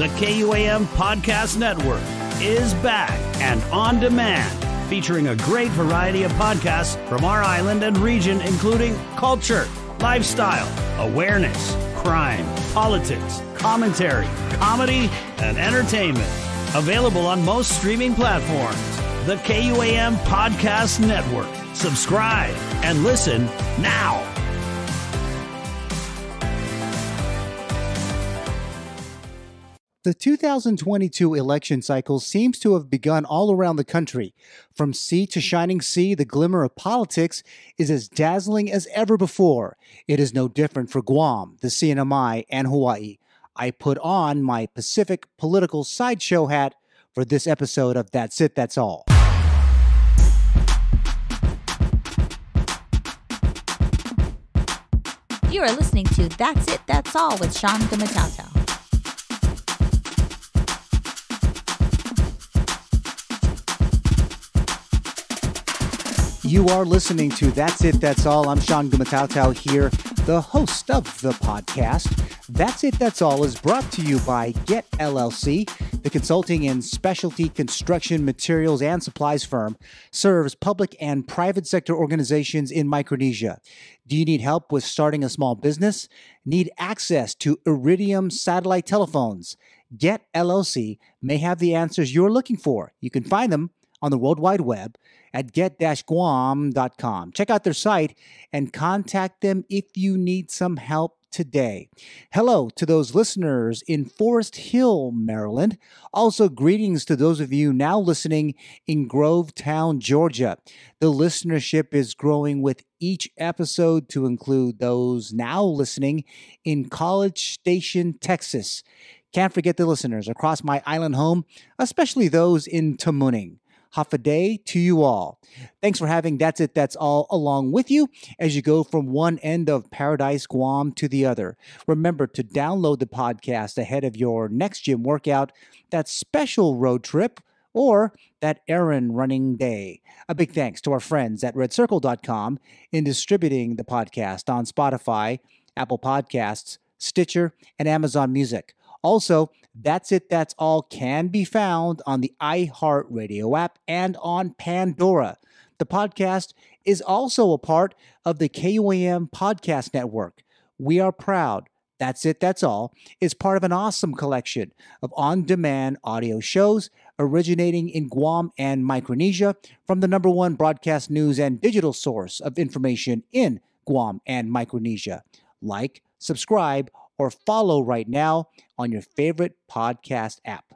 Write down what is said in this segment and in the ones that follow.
The KUAM Podcast Network is back and on demand, featuring a great variety of podcasts from our island and region, including culture, lifestyle, awareness, crime, politics, commentary, comedy, and entertainment. Available on most streaming platforms. The KUAM Podcast Network. Subscribe and listen now. The 2022 election cycle seems to have begun all around the country. From sea to shining sea, the glimmer of politics is as dazzling as ever before. It is no different for Guam, the CNMI, and Hawaii. I put on my Pacific political sideshow hat for this episode of That's It, That's All. You are listening to That's It, That's All with Sean Gumataotao. You are listening to That's It, That's All. I'm Sean Gumataotao here, the host of the podcast. That's It, That's All is brought to you by Get LLC, the consulting and specialty construction materials and supplies firm, serves public and private sector organizations in Micronesia. Do you need help with starting a small business? Need access to Iridium satellite telephones? Get LLC may have the answers you're looking for. You can find them on the World Wide Web at get-guam.com. Check out their site and contact them if you need some help today. Hello to those listeners in Forest Hill, Maryland. Also, greetings to those of you now listening in Grovetown, Georgia. The listenership is growing with each episode to include those now listening in College Station, Texas. Can't forget the listeners across my island home, especially those in Tamuning. Hafa Adai to you all. Thanks for having That's It, That's All along with you as you go from one end of Paradise, Guam to the other. Remember to download the podcast ahead of your next gym workout, that special road trip, or that errand running day. A big thanks to our friends at redcircle.com in distributing the podcast on Spotify, Apple Podcasts, Stitcher, and Amazon Music. Also, That's It, That's All can be found on the iHeartRadio app and on Pandora. The podcast is also a part of the KUAM Podcast Network. We are proud. That's It, That's All is part of an awesome collection of on demand audio shows originating in Guam and Micronesia from the number one broadcast news and digital source of information in Guam and Micronesia. Like, subscribe, or follow right now on your favorite podcast app.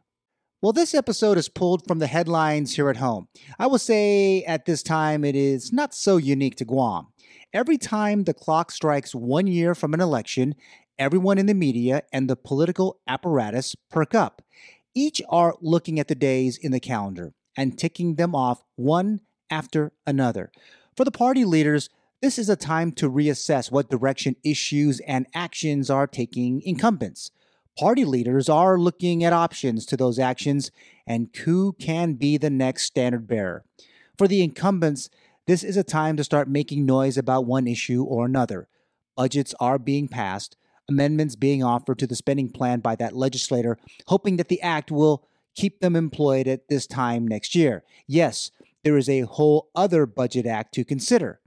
Well, this episode is pulled from the headlines here at home. I will say at this time it is not so unique to Guam. Every time the clock strikes one year from an election, everyone in the media and the political apparatus perk up. Each are looking at the days in the calendar and ticking them off one after another. For the party leaders, this is a time to reassess what direction issues and actions are taking incumbents. Party leaders are looking at options to those actions and who can be the next standard bearer. For the incumbents, this is a time to start making noise about one issue or another. Budgets are being passed, amendments being offered to the spending plan by that legislator, hoping that the act will keep them employed at this time next year. Yes, there is a whole other budget act to consider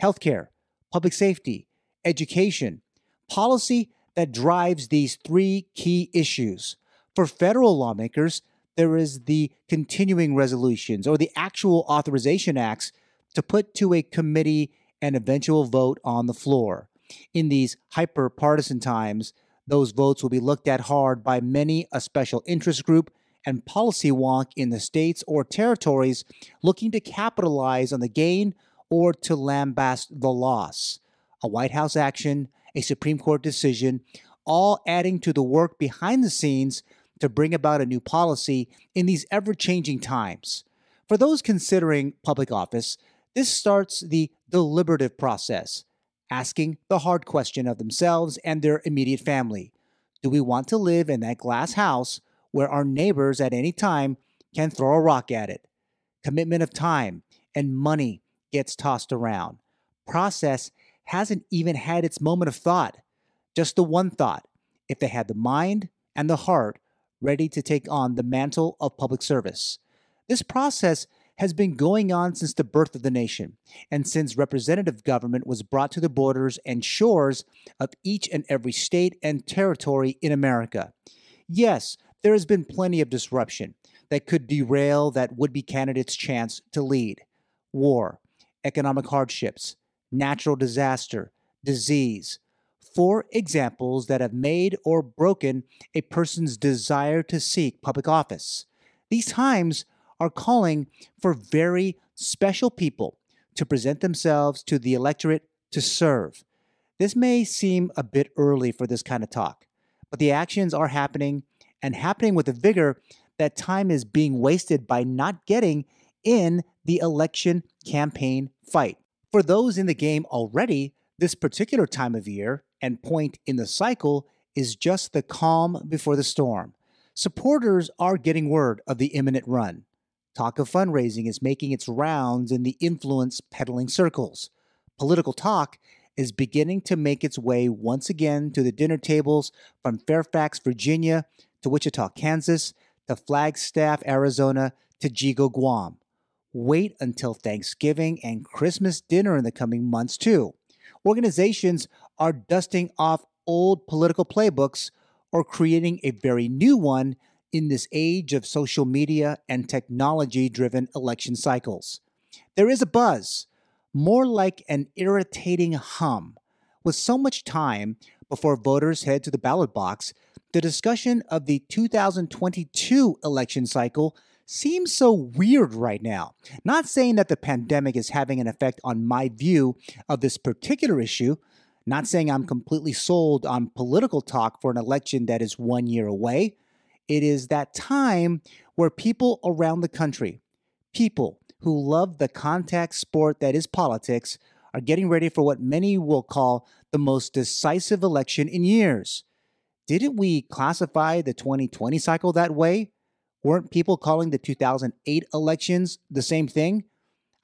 healthcare, public safety, education, policy that drives these three key issues. For federal lawmakers, there is the continuing resolutions or the actual authorization acts to put to a committee and eventual vote on the floor. In these hyper partisan times, those votes will be looked at hard by many a special interest group and policy wonk in the states or territories looking to capitalize on the gain or to lambast the loss. A White House action, a Supreme Court decision, all adding to the work behind the scenes to bring about a new policy in these ever changing times. For those considering public office, this starts the deliberative process, asking the hard question of themselves and their immediate family Do we want to live in that glass house where our neighbors at any time can throw a rock at it? Commitment of time and money gets tossed around. Process hasn't even had its moment of thought, just the one thought. If they had the mind and the heart ready to take on the mantle of public service. This process has been going on since the birth of the nation and since representative government was brought to the borders and shores of each and every state and territory in America. Yes, there has been plenty of disruption that could derail that would be candidate's chance to lead war, economic hardships, natural disaster, disease. Four examples that have made or broken a person's desire to seek public office. These times are calling for very special people to present themselves to the electorate to serve. This may seem a bit early for this kind of talk, but the actions are happening and happening with a vigor that time is being wasted by not getting in the election campaign fight. For those in the game already, this particular time of year and point in the cycle is just the calm before the storm. Supporters are getting word of the imminent run. Talk of fundraising is making its rounds in the influence peddling circles. Political talk is beginning to make its way once again to the dinner tables from Fairfax, Virginia, to Wichita, Kansas, to Flagstaff, Arizona, to Yigo, Guam. Wait until Thanksgiving and Christmas dinner in the coming months, too. Organizations are dusting off old political playbooks or creating a very new one in this age of social media and technology driven election cycles. There is a buzz, more like an irritating hum. With so much time before voters head to the ballot box, the discussion of the 2022 election cycle seems so weird right now. Not saying that the pandemic is having an effect on my view of this particular issue, not saying I'm completely sold on political talk for an election that is one year away. It is that time where people around the country, people who love the contact sport that is politics, are getting ready for what many will call the most decisive election in years. Didn't we classify the 2020 cycle that way? Weren't people calling the 2008 elections the same thing?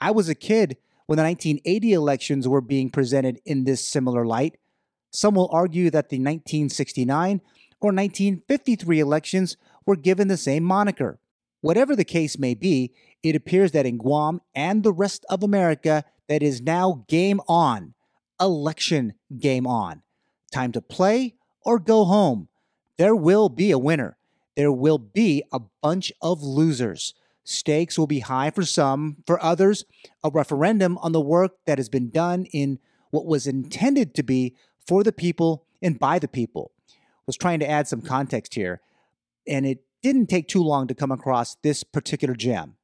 I was a kid when the 1980 elections were being presented in this similar light. Some will argue that the 1969 or 1953 elections were given the same moniker. Whatever the case may be, it appears that in Guam and the rest of America, that is now game on. Election game on. Time to play or go home. There will be a winner. There will be a bunch of losers. Stakes will be high for some, for others, a referendum on the work that has been done in what was intended to be for the people and by the people was trying to add some context here, and it didn't take too long to come across this particular gem.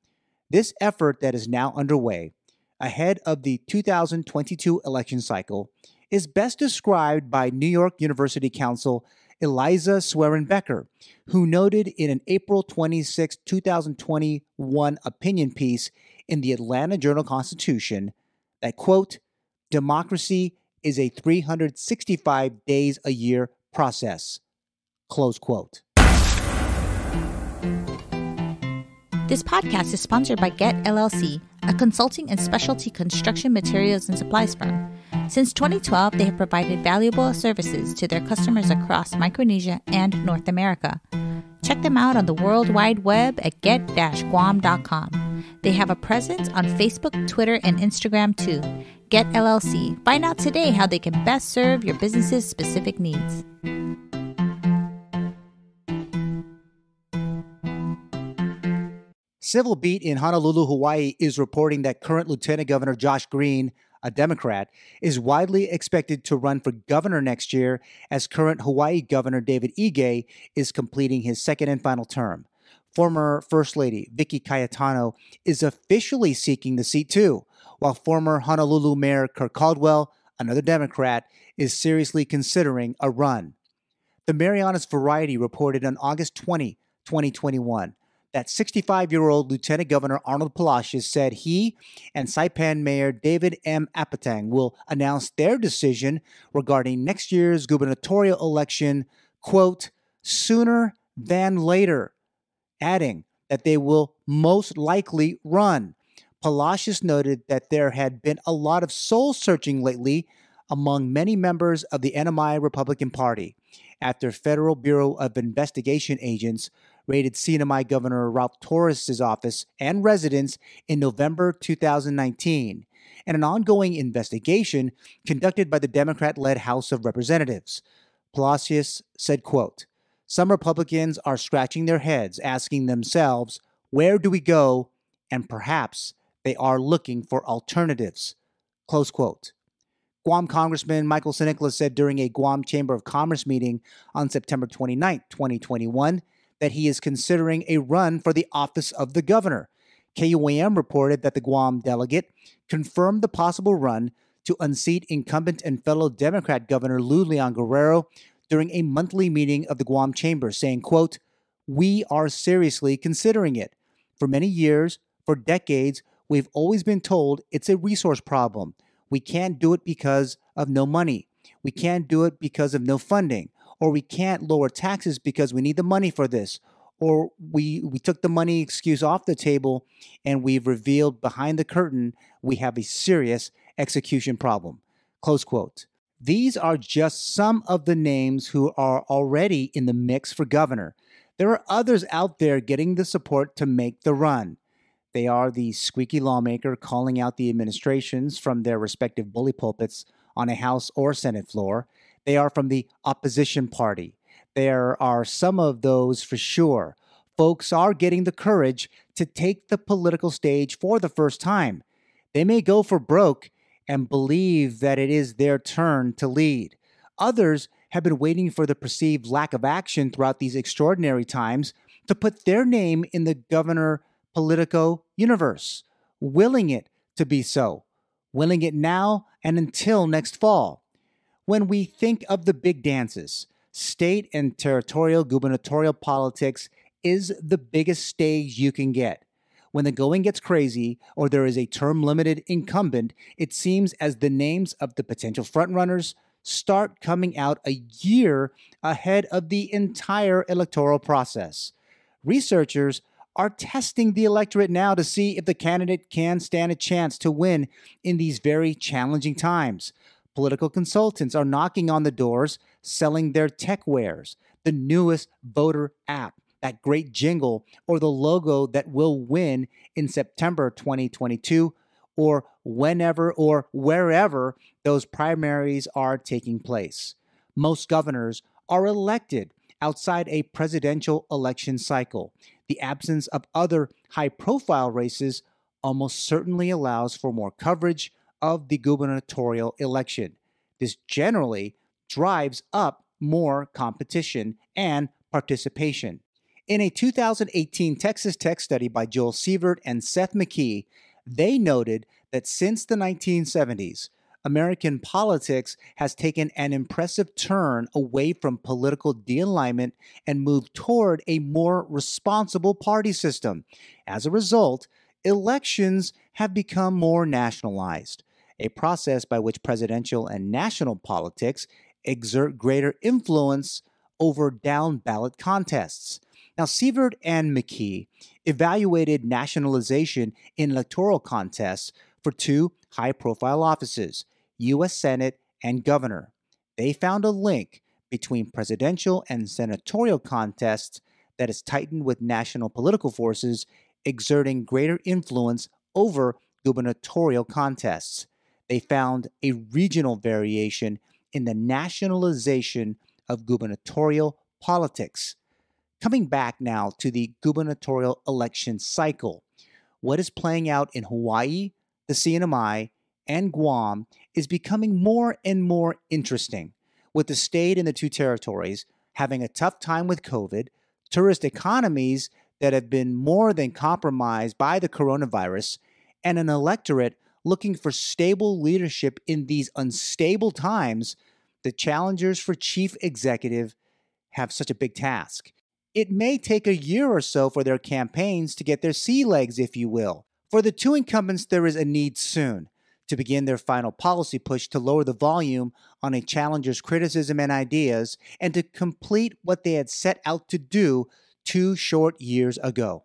This effort that is now underway ahead of the 2022 election cycle is best described by New York University counsel Eliza Sweren-Becker, who noted in an April 26, 2021 opinion piece in the Atlanta Journal Constitution that, quote, democracy is a 365 days a year process. Close quote. This podcast is sponsored by Get LLC, a consulting and specialty construction materials and supplies firm. Since 2012, they have provided valuable services to their customers across Micronesia and North America. Check them out on the World Wide Web at get-guam.com. They have a presence on Facebook, Twitter, and Instagram too. Get LLC. Find out today how they can best serve your business's specific needs. Civil Beat in Honolulu, Hawaii is reporting that current Lieutenant Governor Josh Green, a Democrat, is widely expected to run for governor next year as current Hawaii Governor David Ige is completing his second and final term. Former First Lady Vicky Cayetano is officially seeking the seat too, while former Honolulu Mayor Kirk Caldwell, another Democrat, is seriously considering a run. The Marianas Variety reported on August 20, 2021, that 65 year old Lieutenant Governor Arnold Palacios said he and Saipan Mayor David M. Apatang will announce their decision regarding next year's gubernatorial election, quote, sooner than later, adding that they will most likely run. Palacios noted that there had been a lot of soul searching lately among many members of the NMI Republican Party, after Federal Bureau of Investigation agents raided CNMI Governor Ralph Torres' office and residence in November 2019, and an ongoing investigation conducted by the Democrat-led House of Representatives. Palacios said, quote, Some Republicans are scratching their heads, asking themselves, where do we go? And perhaps they are looking for alternatives. Close quote. Guam Congressman Michael St. Said during a Guam Chamber of Commerce meeting on September 29, 2021, that he is considering a run for the office of the governor. KUAM reported that the Guam delegate confirmed the possible run to unseat incumbent and fellow Democrat Governor Lou Leon Guerrero during a monthly meeting of the Guam Chamber, saying, quote, We are seriously considering it. For many years, for decades, we've always been told it's a resource problem. We can't do it because of no money. We can't do it because of no funding. Or we can't lower taxes because we need the money for this. Or we, we took the money excuse off the table and we've revealed behind the curtain we have a serious execution problem. Close quote. These are just some of the names who are already in the mix for governor. There are others out there getting the support to make the run. They are the squeaky lawmaker calling out the administrations from their respective bully pulpits on a House or Senate floor. They are from the opposition party. There are some of those for sure. Folks are getting the courage to take the political stage for the first time. They may go for broke and believe that it is their turn to lead. Others have been waiting for the perceived lack of action throughout these extraordinary times to put their name in the governor Politico universe, willing it to be so, willing it now and until next fall. When we think of the big dances, state and territorial gubernatorial politics is the biggest stage you can get. When the going gets crazy or there is a term limited incumbent, it seems as the names of the potential frontrunners start coming out a year ahead of the entire electoral process. Researchers are testing the electorate now to see if the candidate can stand a chance to win in these very challenging times. Political consultants are knocking on the doors, selling their tech wares, the newest voter app, that great jingle, or the logo that will win in September 2022, or whenever or wherever those primaries are taking place. Most governors are elected outside a presidential election cycle the absence of other high profile races almost certainly allows for more coverage of the gubernatorial election. This generally drives up more competition and participation. In a 2018 Texas Tech study by Joel Sievert and Seth McKee, they noted that since the 1970s, American politics has taken an impressive turn away from political de-alignment and moved toward a more responsible party system. As a result, elections have become more nationalized, a process by which presidential and national politics exert greater influence over down ballot contests. Now, Sievert and McKee evaluated nationalization in electoral contests for two high profile offices U.S. Senate, and governor. They found a link between presidential and senatorial contests that is tightened with national political forces exerting greater influence over gubernatorial contests. They found a regional variation in the nationalization of gubernatorial politics. Coming back now to the gubernatorial election cycle, what is playing out in Hawaii, the CNMI, and Guam is becoming more and more interesting, with the state and the two territories having a tough time with COVID, tourist economies that have been more than compromised by the coronavirus, and an electorate looking for stable leadership in these unstable times, the challengers for chief executive have such a big task. It may take a year or so for their campaigns to get their sea legs, if you will. For the two incumbents, there is a need soon to begin their final policy push to lower the volume on a challenger's criticism and ideas and to complete what they had set out to do two short years ago.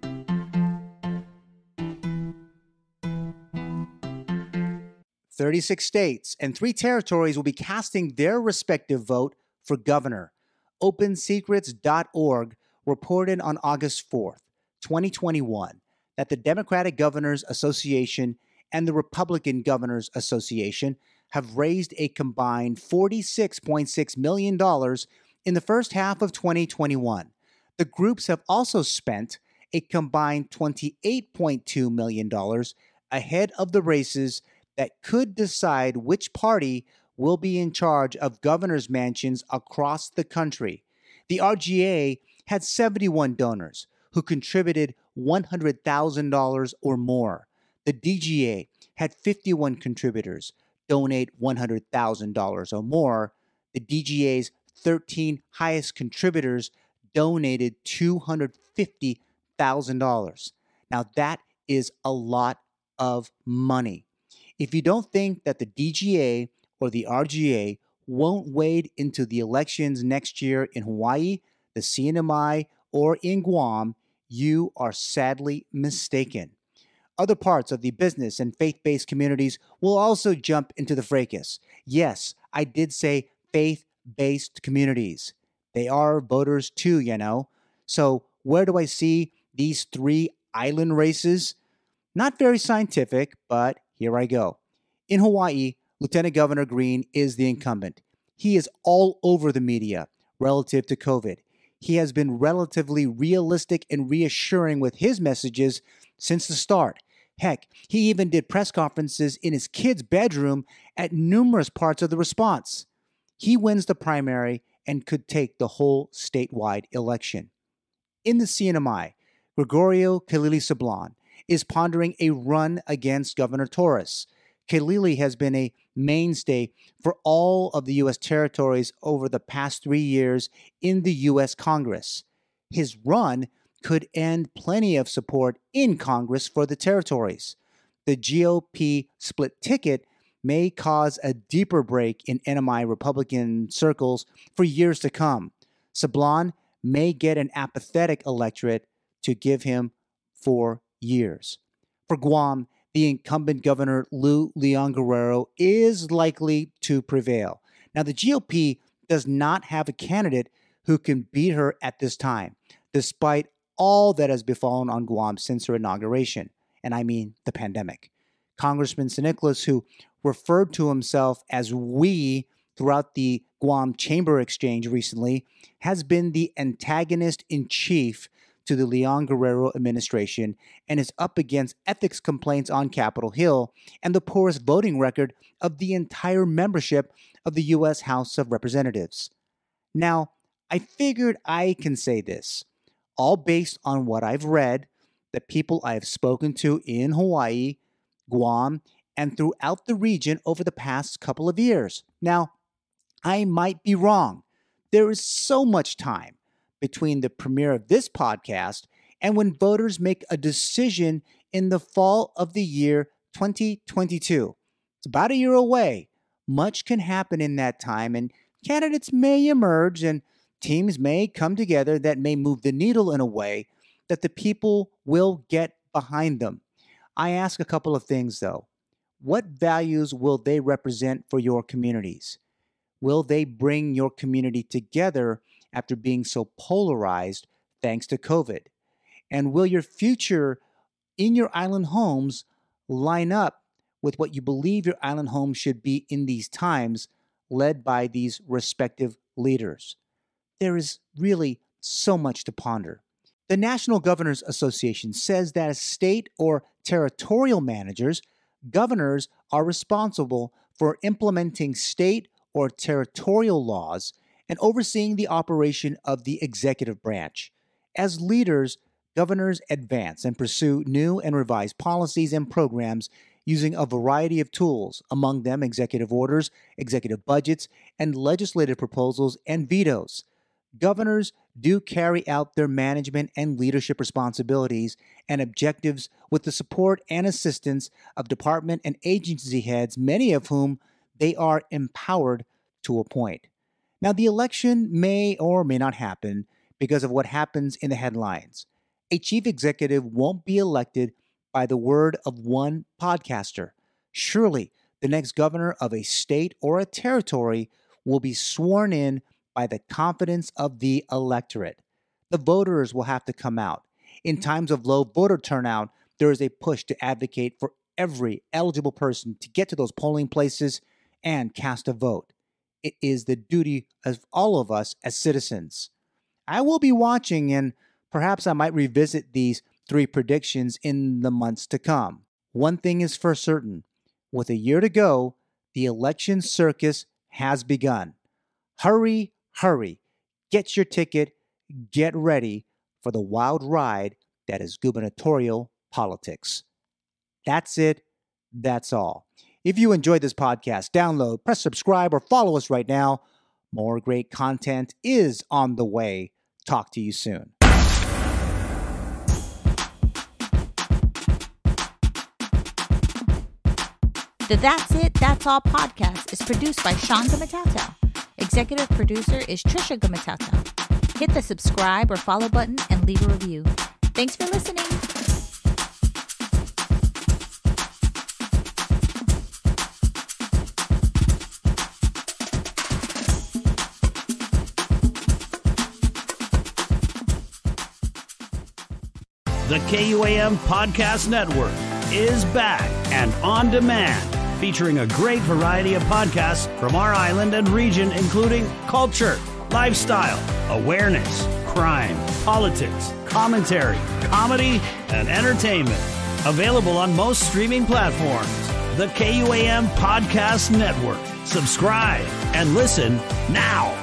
36 states and three territories will be casting their respective vote for governor. OpenSecrets.org reported on August 4th, 2021, that the Democratic Governors Association and the Republican Governors Association have raised a combined $46.6 million in the first half of 2021. The groups have also spent a combined $28.2 million ahead of the races that could decide which party will be in charge of governor's mansions across the country. The RGA had 71 donors who contributed $100,000 or more. The DGA had 51 contributors donate $100,000 or more. The DGA's 13 highest contributors donated $250,000. Now, that is a lot of money. If you don't think that the DGA or the RGA won't wade into the elections next year in Hawaii, the CNMI, or in Guam, you are sadly mistaken. Other parts of the business and faith based communities will also jump into the fracas. Yes, I did say faith based communities. They are voters too, you know. So, where do I see these three island races? Not very scientific, but here I go. In Hawaii, Lieutenant Governor Green is the incumbent. He is all over the media relative to COVID. He has been relatively realistic and reassuring with his messages since the start. Heck, he even did press conferences in his kid's bedroom at numerous parts of the response. He wins the primary and could take the whole statewide election. In the CNMI, Gregorio Kilili Sablan is pondering a run against Governor Torres. Kilili has been a mainstay for all of the U.S. territories over the past three years in the U.S. Congress. His run could end plenty of support in Congress for the territories. The GOP split ticket may cause a deeper break in NMI Republican circles for years to come. Sablan may get an apathetic electorate to give him four years. For Guam, the incumbent governor, Lou Leon Guerrero, is likely to prevail. Now, the GOP does not have a candidate who can beat her at this time, despite all that has befallen on Guam since her inauguration, and I mean the pandemic. Congressman San Nicolas, who referred to himself as we throughout the Guam Chamber Exchange recently, has been the antagonist in chief to the Leon Guerrero administration and is up against ethics complaints on Capitol Hill and the poorest voting record of the entire membership of the U.S. House of Representatives. Now, I figured I can say this, all based on what I've read, the people I have spoken to in Hawaii, Guam, and throughout the region over the past couple of years. Now, I might be wrong. There is so much time between the premiere of this podcast and when voters make a decision in the fall of the year 2022. It's about a year away. Much can happen in that time, and candidates may emerge and teams may come together that may move the needle in a way that the people will get behind them. I ask a couple of things though. What values will they represent for your communities? Will they bring your community together after being so polarized thanks to COVID? And will your future in your island homes line up with what you believe your island home should be in these times, led by these respective leaders? There is really so much to ponder. The National Governors Association says that as state or territorial managers, governors are responsible for implementing state or territorial laws and overseeing the operation of the executive branch. As leaders, governors advance and pursue new and revised policies and programs using a variety of tools, among them executive orders, executive budgets, and legislative proposals and vetoes. governors do carry out their management and leadership responsibilities and objectives with the support and assistance of department and agency heads, many of whom they are empowered to appoint. Now, the election may or may not happen because of what happens in the headlines. A chief executive won't be elected by the word of one podcaster. Surely, the next governor of a state or a territory will be sworn in by the confidence of the electorate. The voters will have to come out. In times of low voter turnout, there is a push to advocate for every eligible person to get to those polling places and cast a vote. It is the duty of all of us as citizens. I will be watching and perhaps I might revisit these three predictions in the months to come. One thing is for certain with a year to go, the election circus has begun. Hurry, hurry. Get your ticket. Get ready for the wild ride that is gubernatorial politics. That's it. That's all. If you enjoyed this podcast, download, press subscribe, or follow us right now. More great content is on the way. Talk to you soon. The That's It, That's All podcast is produced by Sean Gumataotao. Executive producer is Trisha Gumataotao. Hit the subscribe or follow button and leave a review. Thanks for listening. The KUAM Podcast Network is back and on demand, featuring a great variety of podcasts from our island and region, including culture, lifestyle, awareness, crime, politics, commentary, comedy, and entertainment. Available on most streaming platforms. The KUAM Podcast Network. Subscribe and listen now.